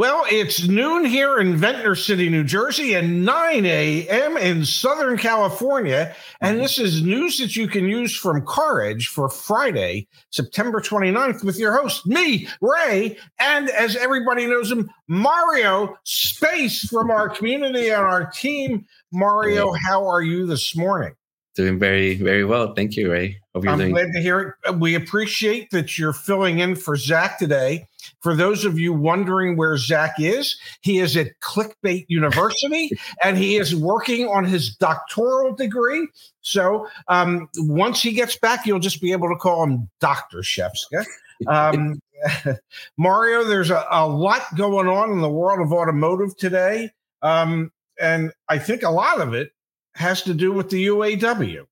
Well, it's noon here in Ventnor City, New Jersey, and 9 a.m. in Southern California. And mm-hmm. this is news that you can use from CarEdge for Friday, September 29th, with your host, me, Ray, and as everybody knows him, Mario Space from our community and our team. Mario, how are you this morning? Doing very, very well. Thank you, Ray. I'm doing- glad to hear it. We appreciate that you're filling in for Zach today. For those of you wondering where Zach is, he is at Clickbait University and he is working on his doctoral degree. So um, once he gets back, you'll just be able to call him Dr. Shefska. Um, Mario, there's a, a, lot going on in the world of automotive today. Um, and I think a lot of it has to do with the UAW.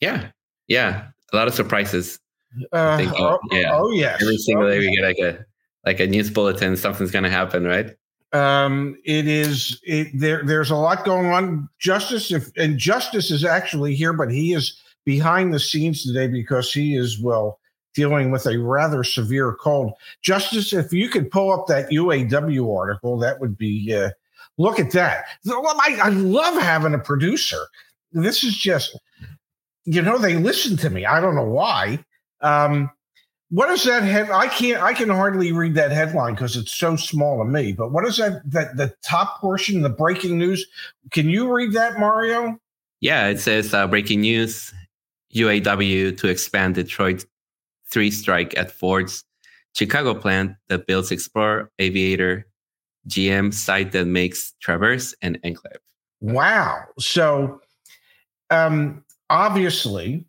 Yeah, yeah, a lot of surprises. Uh, think, oh, yeah. Oh yes. Every single oh, day we get like a like a news bulletin. Something's going to happen, right? Um, it is. It, there. There's a lot going on. Justice, if and Justice is actually here, but he is behind the scenes today because he is well dealing with a rather severe cold. Justice, if you could pull up that UAW article, that would be. Uh, look at that. I, I love having a producer. This is just you know, they listen to me. I don't know why. Um, what is that head? I can't. I can hardly read that headline because it's so small to me. But what is that? That the top portion, the breaking news. Can you read that, Mario? Yeah, it says uh, breaking news: UAW to expand Detroit three strike at Ford's Chicago plant that builds Explorer, Aviator, GM site that makes Traverse and Enclave. Wow. So, um, obviously,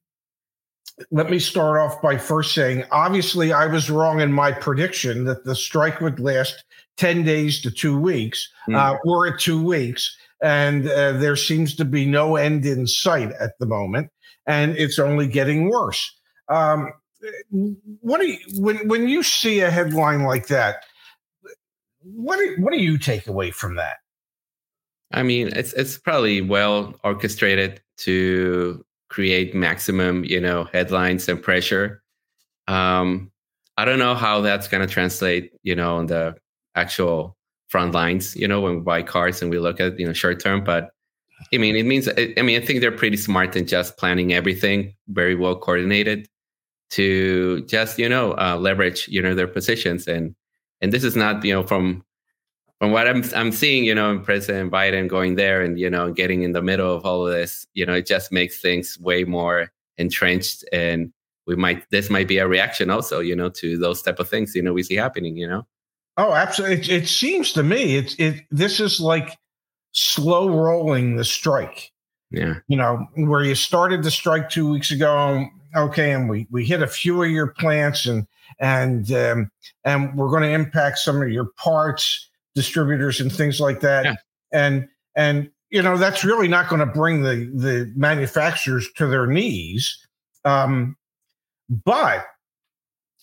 let me start off by first saying obviously, I was wrong in my prediction that the strike would last 10 days to two weeks. Mm. Uh, we're at two weeks, and uh, there seems to be no end in sight at the moment, and it's only getting worse. Um, what do you, when when you see a headline like that? What do, what do you take away from that? I mean, it's it's probably well orchestrated to create maximum, you know, headlines and pressure. Um, I don't know how that's going to translate, you know, on the actual front lines, you know, when we buy cars and we look at, you know, short term. But I mean, it means, I mean, I think they're pretty smart in just planning everything very well coordinated to just, you know, uh, leverage, you know, their positions. And, and this is not, you know, from from what I'm I'm seeing, you know, President Biden going there and you know getting in the middle of all of this, you know, it just makes things way more entrenched, and we might this might be a reaction also, you know, to those type of things, you know, we see happening, you know. Oh, absolutely! It, it seems to me it's it. This is like slow rolling the strike. Yeah, you know, where you started the strike two weeks ago. Okay, and we we hit a few of your plants, and and um, and we're going to impact some of your parts distributors and things like that. Yeah. And and you know that's really not going to bring the the manufacturers to their knees. Um, but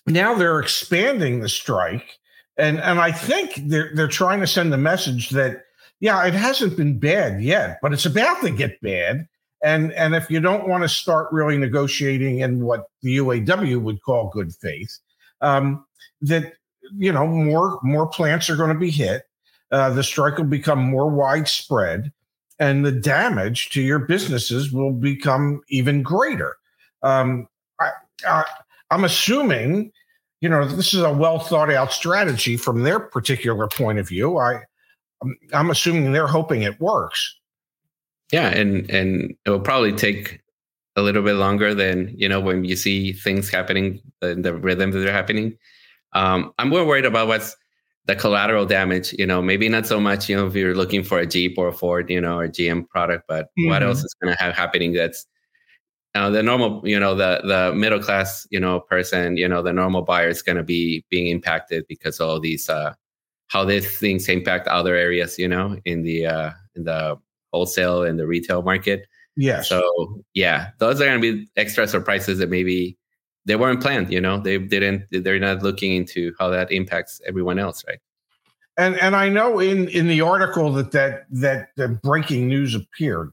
now they're expanding the strike, and and I think they're they're trying to send the message that yeah, it hasn't been bad yet, but it's about to get bad. And and if you don't want to start really negotiating in what the UAW would call good faith, um, that you know more more plants are going to be hit. Uh, the strike will become more widespread and the damage to your businesses will become even greater. Um, I, I, i'm assuming you know this is a well thought out strategy from their particular point of view. I i'm assuming they're hoping it works. Yeah and and it will probably take a little bit longer than you know when you see things happening the, the rhythm that they're happening um, I'm more worried about what's the collateral damage. You know, maybe not so much. You know, if you're looking for a Jeep or a Ford, you know, or GM product, but mm-hmm. what else is going to have happening that's uh, the normal, you know, the the middle class, you know, person, you know, the normal buyer is going to be being impacted because all these uh, how these things impact other areas, you know, in the uh, in the wholesale and the retail market. Yeah. So yeah, those are going to be extra surprises that maybe they weren't planned you know they didn't they're not looking into how that impacts everyone else right and and i know in in the article that that that the breaking news appeared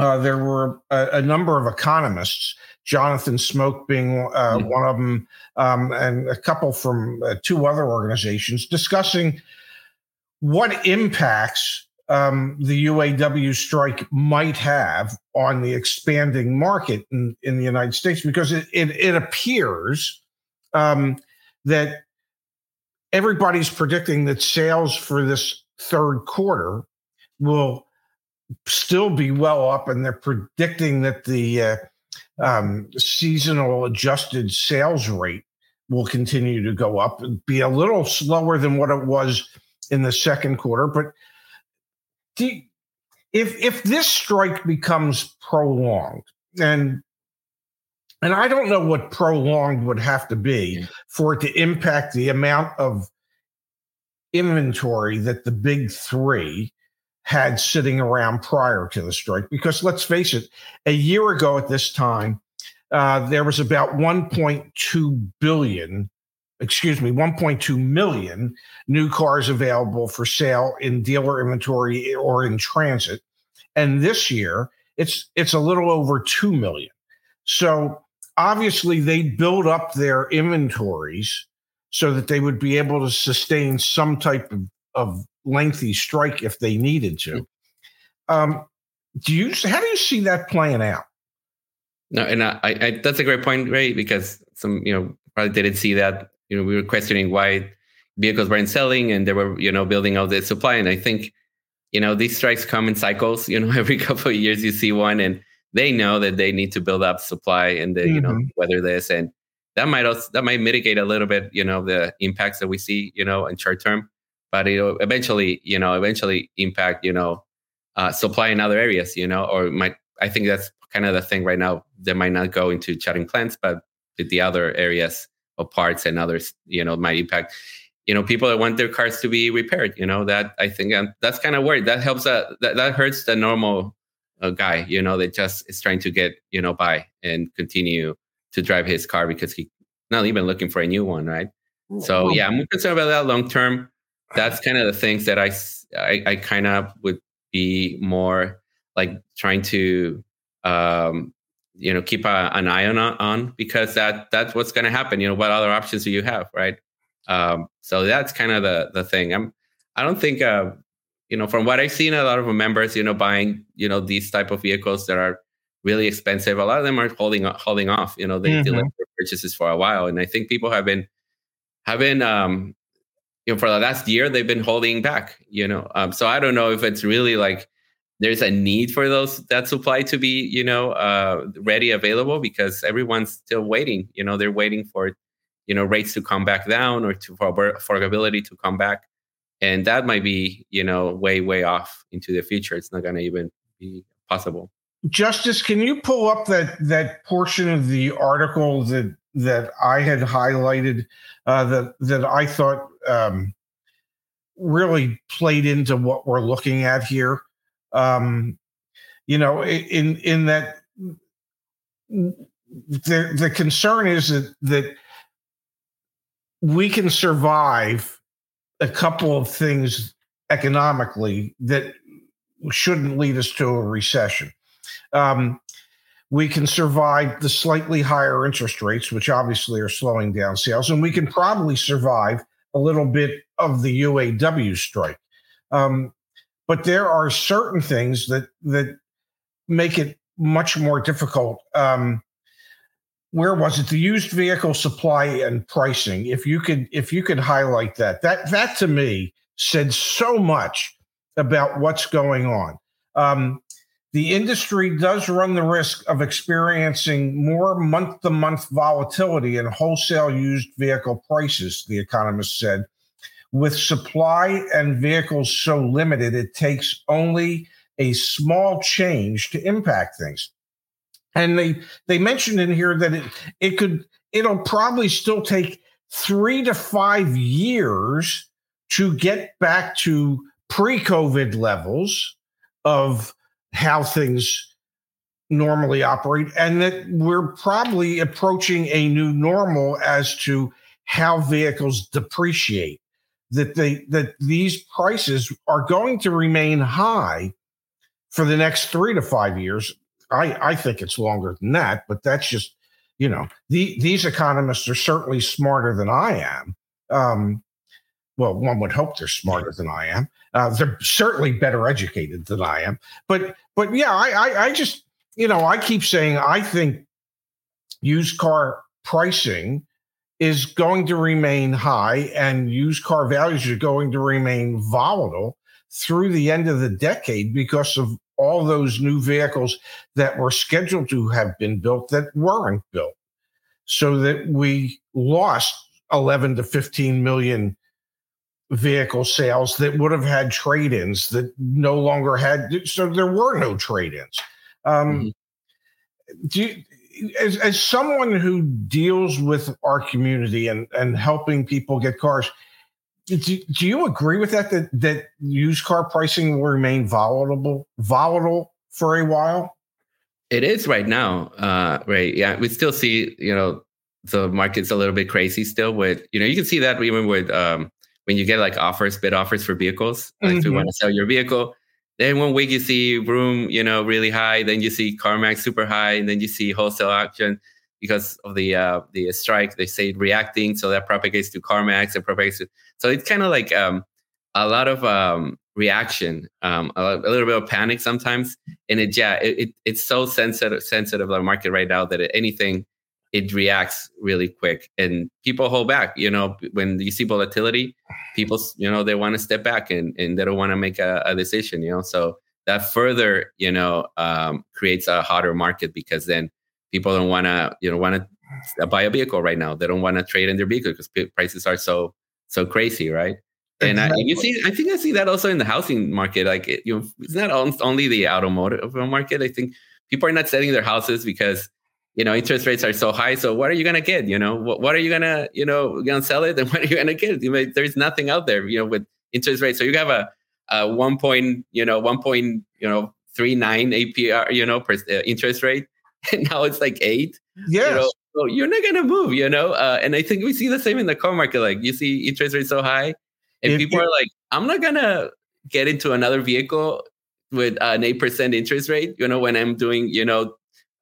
uh, there were a, a, number of economists, Jonathan Smoke being uh, mm-hmm. one of them, um, and a couple from uh, two other organizations, discussing what impacts um, the UAW strike might have on the expanding market in, in the United States, because it, it, it appears um, that everybody's predicting that sales for this third quarter will still be well up, and they're predicting that the uh, um, seasonal adjusted sales rate will continue to go up and be a little slower than what it was in the second quarter. But you, if if this strike becomes prolonged, and and I don't know what prolonged would have to be for it to impact the amount of inventory that the big three had sitting around prior to the strike. Because let's face it, a year ago at this time, uh, there was about 1.2 billion, excuse me, 1.2 million new cars available for sale in dealer inventory or in transit. And this year, it's it's a little over 2 million. So obviously they build up their inventories so that they would be able to sustain some type of, of lengthy strike if they needed to. Um, do you how do you see that playing out? No, and I, I that's a great point, Ray, because some you know probably didn't see that. You know, we were questioning why vehicles weren't selling, and they were you know building out the supply. And I think you know these strikes come in cycles. You know, every couple of years you see one, and they know that they need to build up supply and the, mm-hmm. you know mm-hmm. weather this, and that might also that might mitigate a little bit. You know, the impacts that we see. You know, in short term but it'll eventually, you know, eventually impact, you know, uh, supply in other areas, you know, or might, I think that's kind of the thing right now. They might not go into chatting plants, but the other areas of parts and others, you know, might impact, you know, people that want their cars to be repaired, you know, that I think um, that's kind of weird. That helps, uh, that, that hurts the normal uh, guy, you know, that just is trying to get, you know, by and continue to drive his car because he not even looking for a new one, right? So yeah, I'm concerned about that long term that's kind of the things that I, I, I kind of would be more like trying to, um, you know, keep a, an eye on, on because that that's what's going to happen. You know, what other options do you have, right? Um, so that's kind of the the thing. I'm, I don't think, uh, you know, from what I've seen, a lot of members, you know, buying, you know, these type of vehicles that are really expensive. A lot of them are holding holding off. You know, they mm-hmm. delay their purchases for a while, and I think people have been have been um, you know, for the last year they've been holding back. You know, um, so I don't know if it's really like there's a need for those that supply to be you know uh, ready available because everyone's still waiting. You know, they're waiting for you know rates to come back down or to for affordability to come back, and that might be you know way way off into the future. It's not going to even be possible. Justice, can you pull up that that portion of the article that that I had highlighted uh, that that I thought um, really played into what we're looking at here. Um, you know, in in that the the concern is that that we can survive a couple of things economically that shouldn't lead us to a recession. Um, we can survive the slightly higher interest rates, which obviously are slowing down sales, and we can probably survive a little bit of the UAW strike. Um, but there are certain things that that make it much more difficult. Um, where was it? The used vehicle supply and pricing. If you could, if you could highlight that, that that to me said so much about what's going on. Um, the industry does run the risk of experiencing more month to month volatility in wholesale used vehicle prices, the economist said. With supply and vehicles so limited, it takes only a small change to impact things. And they they mentioned in here that it it could it'll probably still take three to five years to get back to pre-COVID levels of how things normally operate and that we're probably approaching a new normal as to how vehicles depreciate that they that these prices are going to remain high for the next 3 to 5 years I, I think it's longer than that, but that's just, you know, the, these economists are certainly smarter than I am. Um, well, one would hope they're smarter than I am. Uh, they're certainly better educated than I am. But, but yeah, I, I, I just, you know, I keep saying I think used car pricing is going to remain high and used car values are going to remain volatile through the end of the decade because of all those new vehicles that were scheduled to have been built that weren't built. So that we lost 11 to 15 million vehicle sales that would have had trade ins that no longer had. So there were no trade ins. Um, mm-hmm. do you, as, as someone who deals with our community and, and helping people get cars, do, do you agree with that, that that used car pricing will remain volatile volatile for a while? It is right now, uh, right? Yeah, we still see you know the market's a little bit crazy still. With you know you can see that even with um, when you get like offers, bid offers for vehicles. Like mm-hmm. if you want to sell your vehicle, then one week you see Vroom, you know, really high. Then you see CarMax super high, and then you see wholesale auction because of the uh, the strike. They say reacting, so that propagates to CarMax and propagates. To, so it's kind of like um, a lot of um, reaction, um, a, a, little bit of panic sometimes, and it yeah, it, it it's so sensitive sensitive the market right now that anything it reacts really quick. And people hold back you know when you see volatility people you know they want to step back and, and they don't want to make a, a, decision you know? So that further you know um, creates a hotter market because then people don't want to you know want to buy a vehicle right now. They don't want to trade in their vehicle because prices are so so crazy right? And exactly. I, you see i think i see that also in the housing market like it, you know it's not only the automotive market. I think people are not selling their houses because you know interest rates are so high so what are you going to get you know? What, what are you going to you know going to sell it? And what are you going to get? You know, there's nothing out there you know with interest rates. So you have a, a one point you know one point you know three nine apr you know per, uh, interest rate. And now it's like eight yeah you know, so you're not going to move you know? Uh, and i think we see the same in the car market like you see interest rates so high and if people are like i'm not going to get into another vehicle with an 8% interest rate you know when i'm doing you know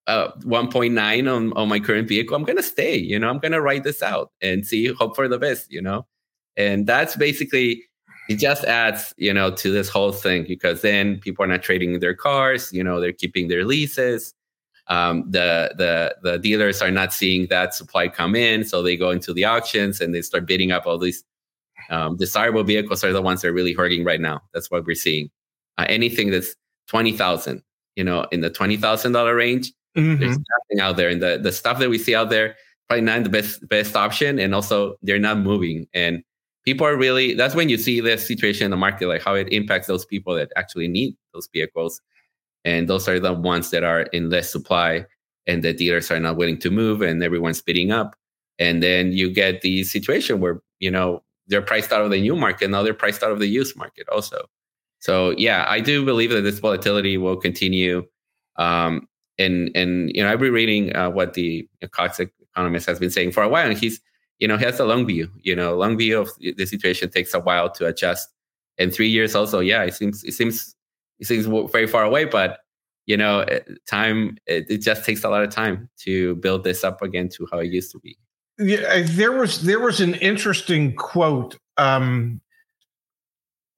uh, 1.9 on, on my current vehicle, I'm going to stay, you know, I'm going to write this out and see, hope for the best, you know? And that's basically, it just adds, you know, to this whole thing because then people are not trading their cars, you know, they're keeping their leases. Um, the, the, the dealers are not seeing that supply come in. So they go into the auctions and they start bidding up all these um, desirable vehicles are the ones that are really hurting right now. That's what we're seeing. Uh, anything that's 20,000, you know, in the $20,000 range, Mm-hmm. There's nothing out there, and the the stuff that we see out there probably not the best best option, and also they're not moving. And people are really that's when you see this situation in the market, like how it impacts those people that actually need those vehicles, and those are the ones that are in less supply, and the dealers are not willing to move, and everyone's bidding up, and then you get the situation where you know they're priced out of the new market, now they're priced out of the used market also. So yeah, I do believe that this volatility will continue. Um, and and you know I've been reading uh, what the Cox economist has been saying for a while, and he's you know he has a long view. You know, long view of the situation takes a while to adjust. And three years also, yeah, it seems it seems it seems very far away, but you know, eh, time it, it just takes a lot of time to build this up again to how it used to be. Yeah, there was there was an interesting quote, um,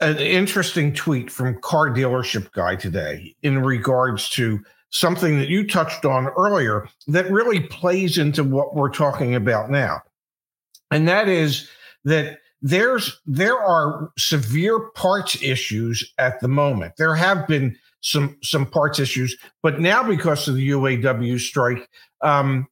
an interesting tweet from Car Dealership Guy today in regards to something that you touched on earlier that really plays into what we're talking about now. And that is that there's there are severe parts issues at the moment. There have been some some parts issues, but now because of the UAW strike, um,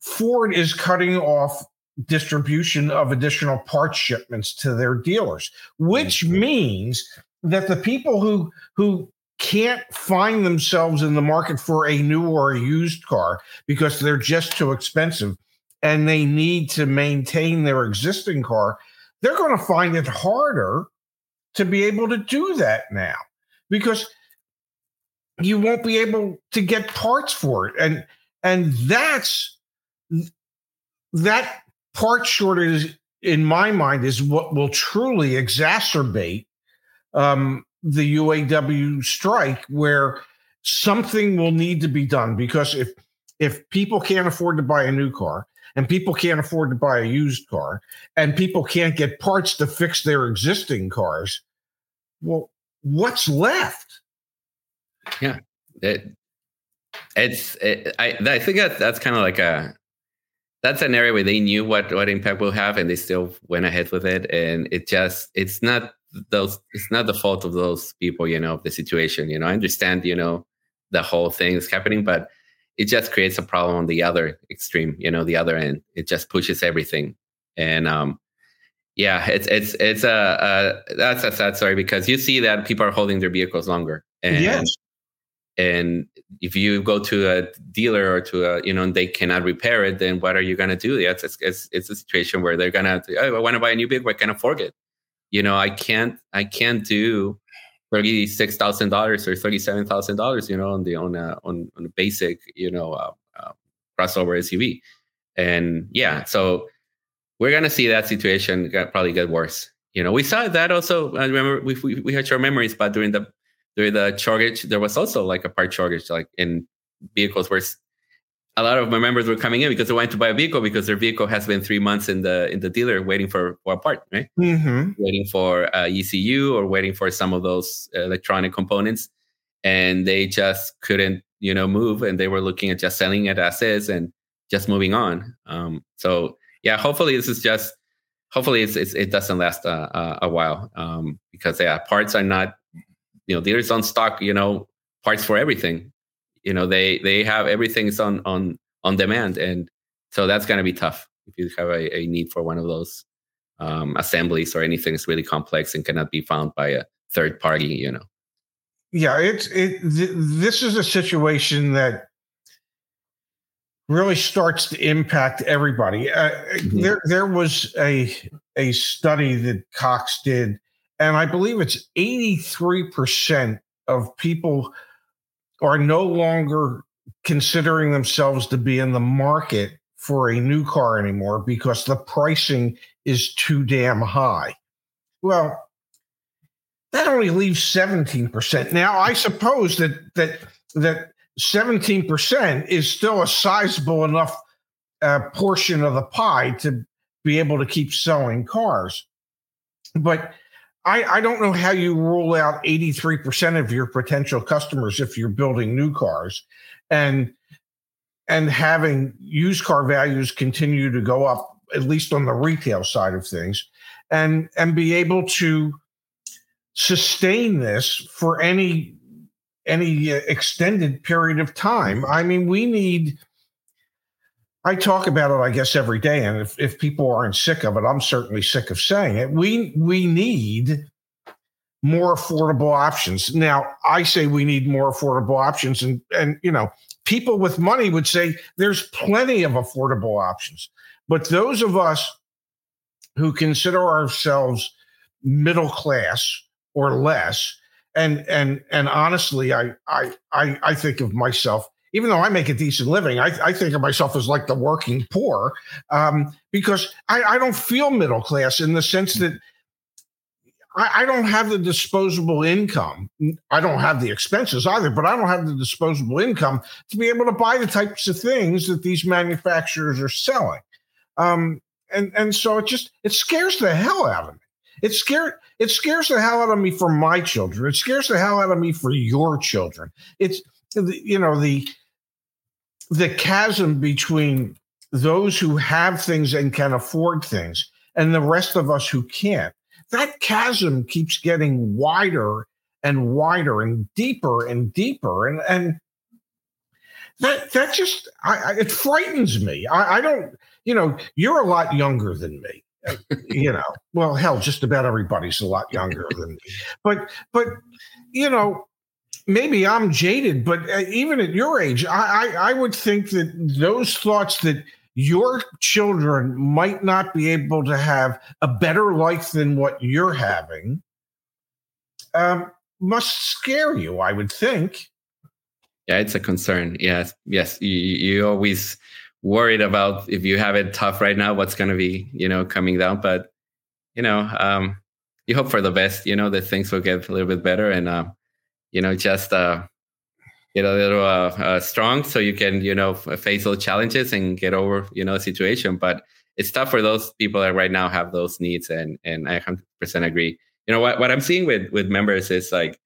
Ford is cutting off distribution of additional parts shipments to their dealers, which means that the people who who can't find themselves in the market for a new or a used car because they're just too expensive and they need to maintain their existing car, they're going to find it harder to be able to do that now because you won't be able to get parts for it. And and that's that part shortage in my mind is what will truly exacerbate um, the UAW strike, where something will need to be done because if if people can't afford to buy a new car and people can't afford to buy a used car and people can't get parts to fix their existing cars well what's left? Yeah. It, it's it, i i think that that's kind of like a that's an area where they knew what what impact will have and they still went ahead with it and it just it's not those it's not the fault of those people you know of the situation you know? I understand you know the whole thing is happening but it just creates a problem on the other extreme you know the other end. It just pushes everything. And um yeah it's it's it's a, a that's a sad story because you see that people are holding their vehicles longer and yes and if you go to a dealer or to a you know and they cannot repair it then what are you going to do? It's, it's, it's a situation where they're going to oh, i want to buy a new vehicle. I can't afford it you know i can't i can't do $36000 or $37000 you know on the on a on, on a basic you know uh, uh, crossover suv and yeah so we're to see that situation probably get worse. You know we saw that also i remember we, we, we had your memories but during the during the shortage, there was also like a part shortage, like in vehicles where a lot of my members were coming in because they wanted to buy a vehicle because their vehicle has been three months in the in the dealer waiting for, for a part, right? Mm-hmm. Waiting for uh, ECU or waiting for some of those electronic components, and they just couldn't, you know, move, and they were looking at just selling it as is and just moving on. Um, so yeah, hopefully this is just hopefully it's, it's it doesn't last uh, uh, a while um, because yeah, parts are not you know dealers on stock you know parts for everything you know they they have everything's on on on demand. And so that's going to be tough if you have a, a need for one of those um, assemblies or anything that's really complex and cannot be found by a third party you know. Yeah it's it th- this is a situation that really starts to impact everybody. Uh, mm-hmm. there there was a a study that cox did and I believe it's 83% of people are no longer considering themselves to be in the market for a new car anymore because the pricing is too damn high. Well, that only leaves 17%. Now, I suppose that that that 17% is still a sizable enough uh, portion of the pie to be able to keep selling cars. But I, I don't know how you rule out 83% of your potential customers if you're building new cars and and having used car values continue to go up at least on the retail side of things and and be able to sustain this for any any uh, extended period of time. I mean, we need I talk about it, I guess, every day. And if, if people aren't sick of it, I'm certainly sick of saying it. We we need more affordable options. Now, I say we need more affordable options, and and you know, people with money would say there's plenty of affordable options. But those of us who consider ourselves middle class or less, and and and honestly, I I I, I think of myself even though I make a decent living, I, I think of myself as like the working poor um, because I, I, don't feel middle class in the sense that I, I, don't have the disposable income. I don't have the expenses either, but I don't have the disposable income to be able to buy the types of things that these manufacturers are selling. Um, and and so it just it scares the hell out of me. It scared it scares the hell out of me for my children. It scares the hell out of me for your children. It's you know the the chasm between those who have things and can afford things and the rest of us who can't. That chasm keeps getting wider and wider and deeper and deeper. And and that that just I, it frightens me. I, I don't you know you're a lot younger than me you know. Well hell just about everybody's a lot younger than me. But but you know maybe I'm jaded, but uh, even at your age, I, I, I would think that those thoughts that your children might not be able to have a better life than what you're having um, must scare you. I would think. Yeah, it's a concern. Yes, yes. You, you always worried about if you have it tough right now, what's going to be, you know, coming down. But you know, um, you hope for the best. You know that things will get a little bit better, and uh, you know, just uh, get a little uh, uh, strong so you can you know face those challenges and get over you know the situation. But it's tough for those people that right now have those needs and and i 100% agree. You know what, what i'm seeing with with members is like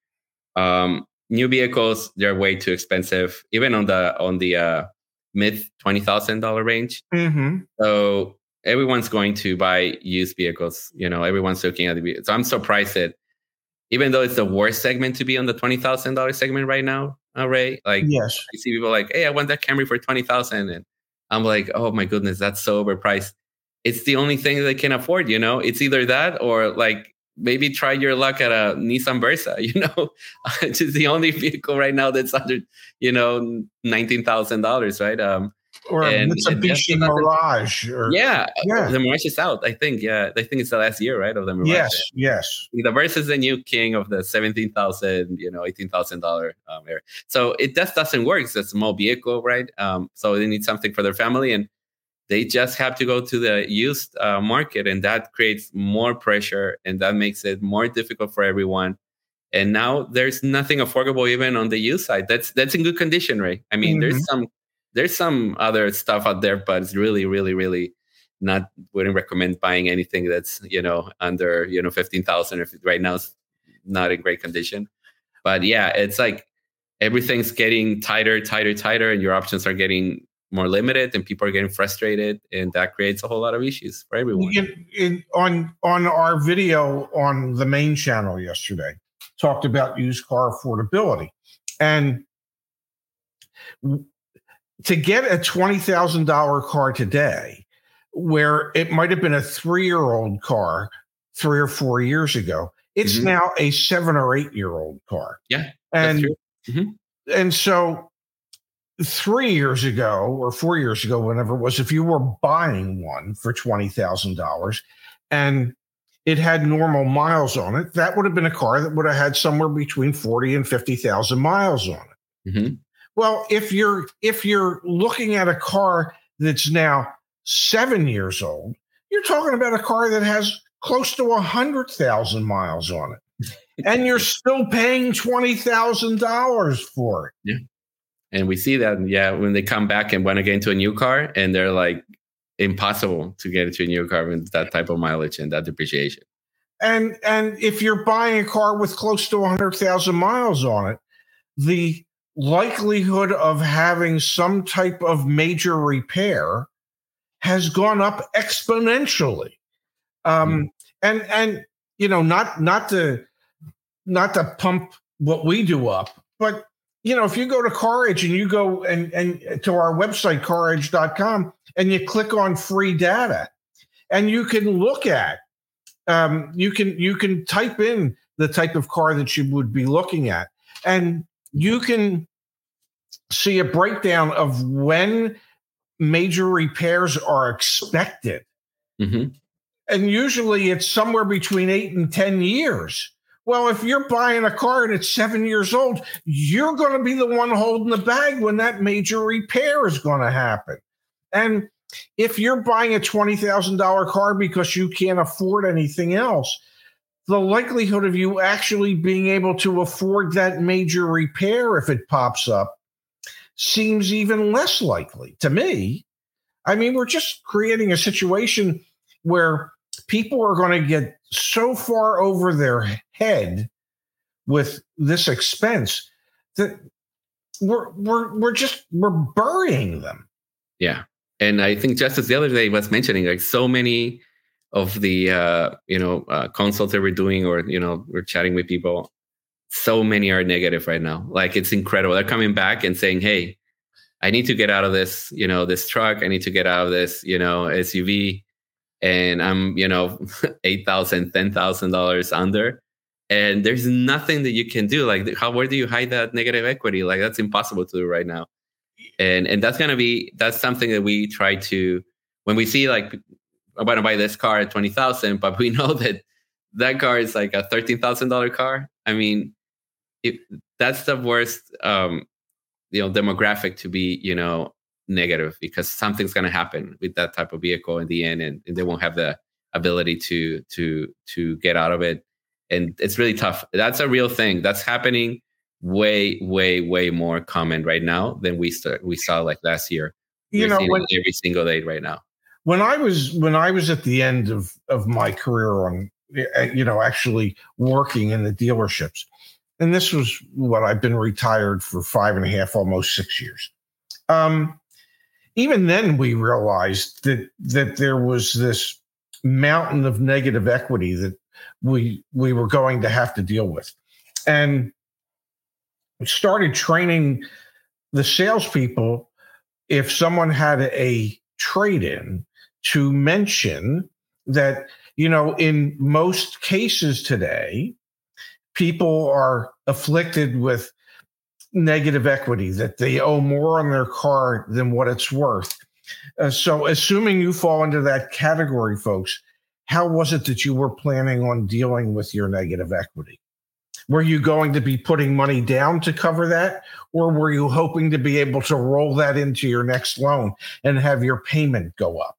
um new vehicles they're way too expensive even on the on the uh mid $20000 range. Mm-hmm. so everyone's going to buy used vehicles you know everyone's looking at the so i'm surprised that even though it's the worst segment to be on the $20000 segment right now Ray. Like, yes, I see people like, hey, I want that Camry for twenty thousand, and I'm like, oh my goodness, that's so overpriced. It's the only thing they can afford. You know, it's either that or like maybe try your luck at a Nissan Versa. You know, which is the only vehicle right now that's under you know nineteen thousand dollars, right? Um, or and, Mitsubishi and Mirage. Or, yeah, yeah, the Mirage is out. I think. Yeah, I think it's the last year, right, of the Mirage. Yes, yes. The Versa is the new king of the seventeen thousand, you know, eighteen thousand dollar um, area. So it just doesn't work. It's a small vehicle, right? Um, so they need something for their family, and they just have to go to the used uh, market, and that creates more pressure, and that makes it more difficult for everyone. And now there's nothing affordable even on the used side. That's that's in good condition, right? I mean, mm-hmm. there's some there's some other stuff out there, but it's really, really, really not wouldn't recommend buying anything that's you know under you know fifteen thousand if right now it's not in great condition. But yeah, it's like everything's getting tighter, tighter, tighter, and your options are getting more limited, and people are getting frustrated, and that creates a whole lot of issues for everyone. In, in, on on our video on the main channel yesterday, talked about used car affordability, and to get a $20,000 car today, where it might have been a three year old car three or four years ago, it's mm-hmm. now a seven or eight year old car. Yeah. And, mm-hmm. and so three years ago or four years ago, whenever it was, if you were buying one for $20,000 and it had normal miles on it, that would have been a car that would have had somewhere between 40 and 50,000 miles on it. Mm-hmm. Well, if you're if you're looking at a car that's now seven years old, you're talking about a car that has close to a hundred thousand miles on it, and you're still paying twenty thousand dollars for it. Yeah, and we see that. Yeah, when they come back and want to get into a new car, and they're like impossible to get into a new car with that type of mileage and that depreciation. And and if you're buying a car with close to a hundred thousand miles on it, the likelihood of having some type of major repair has gone up exponentially. Um, mm. And and you know, not not to not to pump what we do up, but you know, if you go to CarEdge and you go and and to our website caredge.com and you click on free data, and you can look at, um, you can you can type in the type of car that you would be looking at, and you can see a breakdown of when major repairs are expected. Mm-hmm. And usually it's somewhere between eight and 10 years. Well, if you're buying a car and it's seven years old, you're going to be the one holding the bag when that major repair is going to happen. And if you're buying a $20,000 car because you can't afford anything else, the likelihood of you actually being able to afford that major repair if it pops up seems even less likely to me. I mean, we're just creating a situation where people are going to get so far over their head with this expense that we're we're we're just we're burying them. Yeah. And I think just as the other day was mentioning, like so many of the uh, you know uh, consults that we're doing, or you know, we're chatting with people. So many are negative right now. Like it's incredible. They're coming back and saying, "Hey, I need to get out of this, you know, this truck. I need to get out of this, you know, SUV, and I'm, you know, eight thousand, ten thousand dollars under." And there's nothing that you can do. Like, how where do you hide that negative equity? Like, that's impossible to do right now. And and that's gonna be that's something that we try to when we see like I want to buy this car at 20,000, but we know that that car is like a $13,000 car. I mean, if that's the worst, um, you know, demographic to be, you know, negative because something's going to happen with that type of vehicle in the end, and, and they won't have the ability to, to, to get out of it. And it's really tough. That's a real thing that's happening way, way, way more common right now than we start, we saw like last year. You We're know, when, every single day right now. when I was when I was at the end of of my career on uh, you know actually working in the dealerships, and this was what I've been retired for five and a half, almost six years. Um, even then, we realized that that there was this mountain of negative equity that we we were going to have to deal with, and we started training the salespeople. If someone had a trade in, to mention that you know in most cases today people are afflicted with negative equity that they owe more on their car than what it's worth. Uh, so assuming you fall into that category folks how was it that you were planning on dealing with your negative equity? Were you going to be putting money down to cover that or were you hoping to be able to roll that into your next loan and have your payment go up?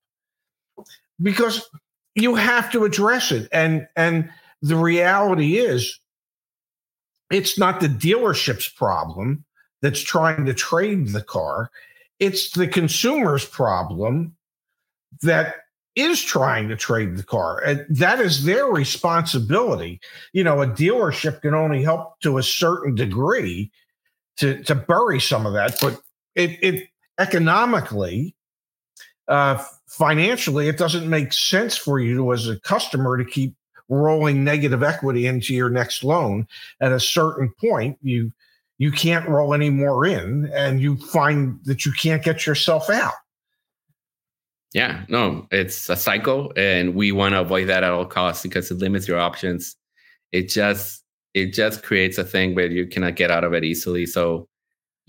Because you have to address it and and the reality is it's not the dealership's problem that's trying to trade the car. It's the consumer's problem that is trying to trade the car and that is their responsibility. You know a dealership can only help to a certain degree to to bury some of that but it it economically uh, financially, it doesn't make sense for you as a customer to keep rolling negative equity into your next loan. At a certain point, you you can't roll any more in, and you find that you can't get yourself out. Yeah, no, it's a cycle, and we want to avoid that at all costs because it limits your options. It just it just creates a thing where you cannot get out of it easily. So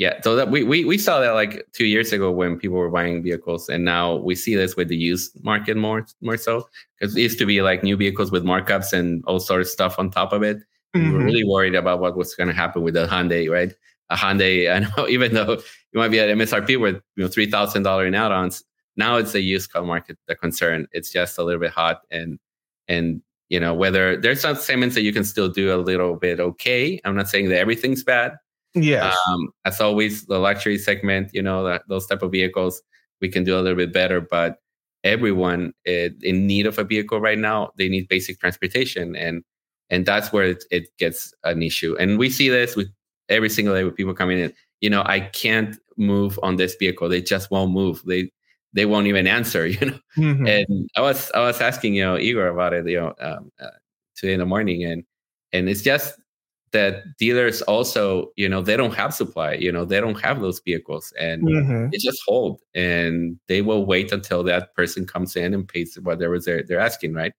yeah, so that we, we we saw that like two years ago when people were buying vehicles, and now we see this with the used market more more so because it used to be like new vehicles with markups and all sorts of stuff on top of it. Mm-hmm. We were really worried about what was going to happen with the Hyundai, right? A Hyundai, I know, even though you might be at MSRP with you know three thousand dollar in add-ons, now it's the used car market the concern. It's just a little bit hot, and and you know whether there's some segments that you can still do a little bit okay. I'm not saying that everything's bad Yes. Um, as always, the luxury segment, you know, that those type of vehicles, we can do a little bit better. But everyone in need of a vehicle right now, they need basic transportation, and and that's where it, it gets an issue. And we see this with every single day with people coming in. You know, I can't move on this vehicle; they just won't move. They they won't even answer. You know, mm-hmm. and I was I was asking you know Igor about it, you know, um, uh, today in the morning, and and it's just that dealers also, you know, they don't have supply, you know, they don't have those vehicles and mm-hmm. they just hold and they will wait until that person comes in and pays whatever they're, they're asking, right?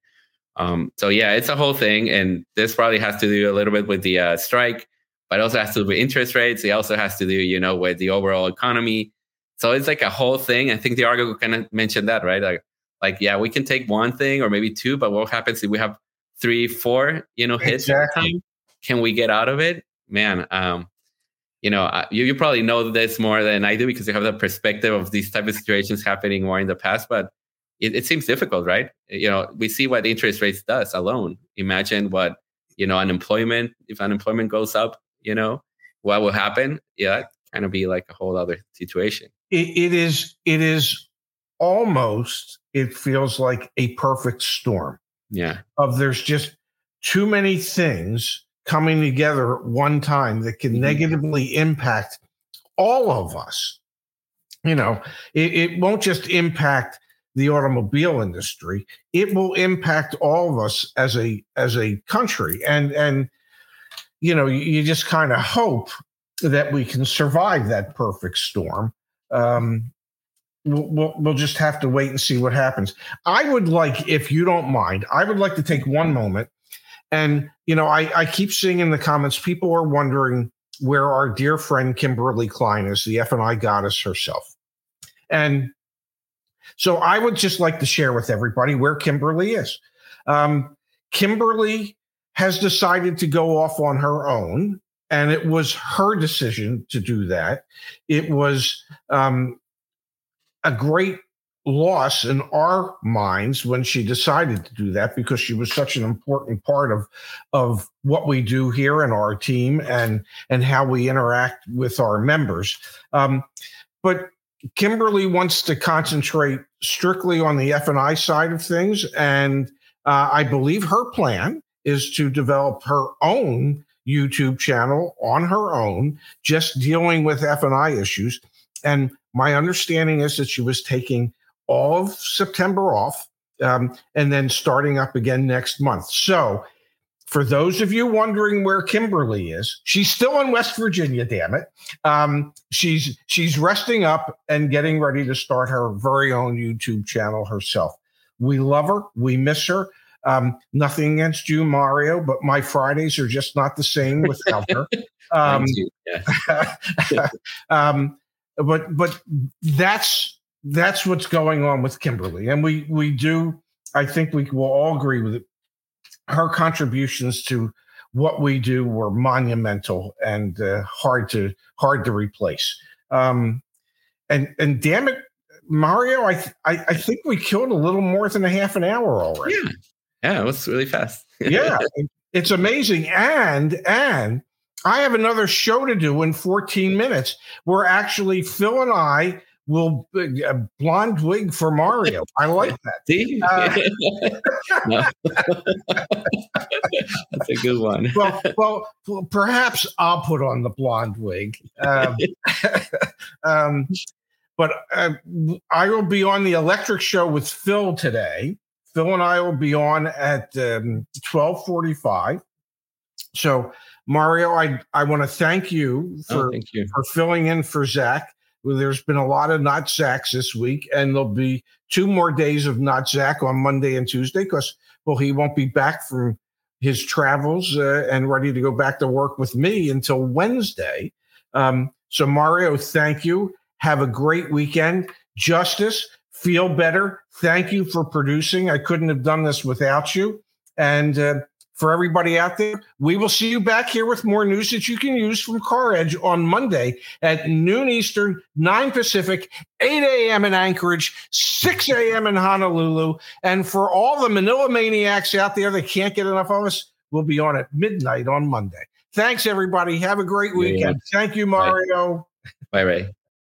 Um, so yeah, it's a whole thing. And this probably has to do a little bit with the uh, strike, but also has to do with interest rates. It also has to do, you know, with the overall economy. So it's like a whole thing. I think the article kind of mentioned that, right? Like, like, yeah, we can take one thing or maybe two, but what happens if we have three, four, you know, hits exactly can we get out of it? Man, um, you know, you, you probably know this more than I do because you have the perspective of these type of situations happening more in the past, but it, it seems difficult, right? You know, we see what interest rates does alone. Imagine what, you know, unemployment, if unemployment goes up, you know, what will happen? Yeah, kind of be like a whole other situation. it, it is, it is almost, it feels like a perfect storm. Yeah. Of there's just too many things coming together at one time that can mm-hmm. negatively impact all of us. You know, it, it, won't just impact the automobile industry; it will impact all of us as a as a country. And and you know, you, you just kind of hope that we can survive that perfect storm. Um, we'll, we'll, we'll just have to wait and see what happens. I would like, if you don't mind, I would like to take one moment and, you know, I, I keep seeing in the comments, people are wondering where our dear friend Kimberly Klein is, the F&I goddess herself. And so I would just like to share with everybody where Kimberly is. Um, Kimberly has decided to go off on her own, and it was her decision to do that. It was um, a great loss in our minds when she decided to do that because she was such an important part of of what we do here in our team and and how we interact with our members. Um, but kimberly wants to concentrate strictly on the f&i side of things. And uh, i believe her plan is to develop her own youtube channel on her own just dealing with f&i issues. And my understanding is that she was taking all of September off um, and then starting up again next month. So, for those of you wondering where Kimberly is, she's still in West Virginia. Damn it, um, she's she's resting up and getting ready to start her very own YouTube channel herself. We love her. We miss her. Um, nothing against you, Mario, but my Fridays are just not the same without her. Um, um, but but that's that's what's going on with Kimberly, and we we do. I think we will all agree with it. Her contributions to what we do were monumental and uh, hard to hard to replace. Um, and and damn it, Mario, I, I, I think we killed a little more than a half an hour already. Yeah, yeah, it was really fast. yeah, it's amazing, and and I have another show to do in 14 minutes where actually Phil and I will uh, blonde wig for Mario. I like that. Uh, That's a good one. well, well, perhaps I'll put on the blonde wig. Um, um, but uh, I will be on the electric show with Phil today. Phil and I will be on at um, 1245. So Mario, I, I want to thank you oh, for, oh, thank you. for filling in for Zach. There's been a lot of not Zachs this week, and there'll be two more days of not Zach on Monday and Tuesday because, well, he won't be back from his travels uh, and ready to go back to work with me until Wednesday. Um, so, Mario, thank you. Have a great weekend. Justice, feel better. Thank you for producing. I couldn't have done this without you. And uh, for everybody out there. We will see you back here with more news that you can use from CarEdge on Monday at noon Eastern, 9 Pacific, 8 a.m. in Anchorage, 6 a.m. in Honolulu. And for all the Manila maniacs out there that can't get enough of us, we'll be on at midnight on Monday. Thanks, everybody. Have a great weekend. Yeah. Thank you, Mario. Bye, Ray.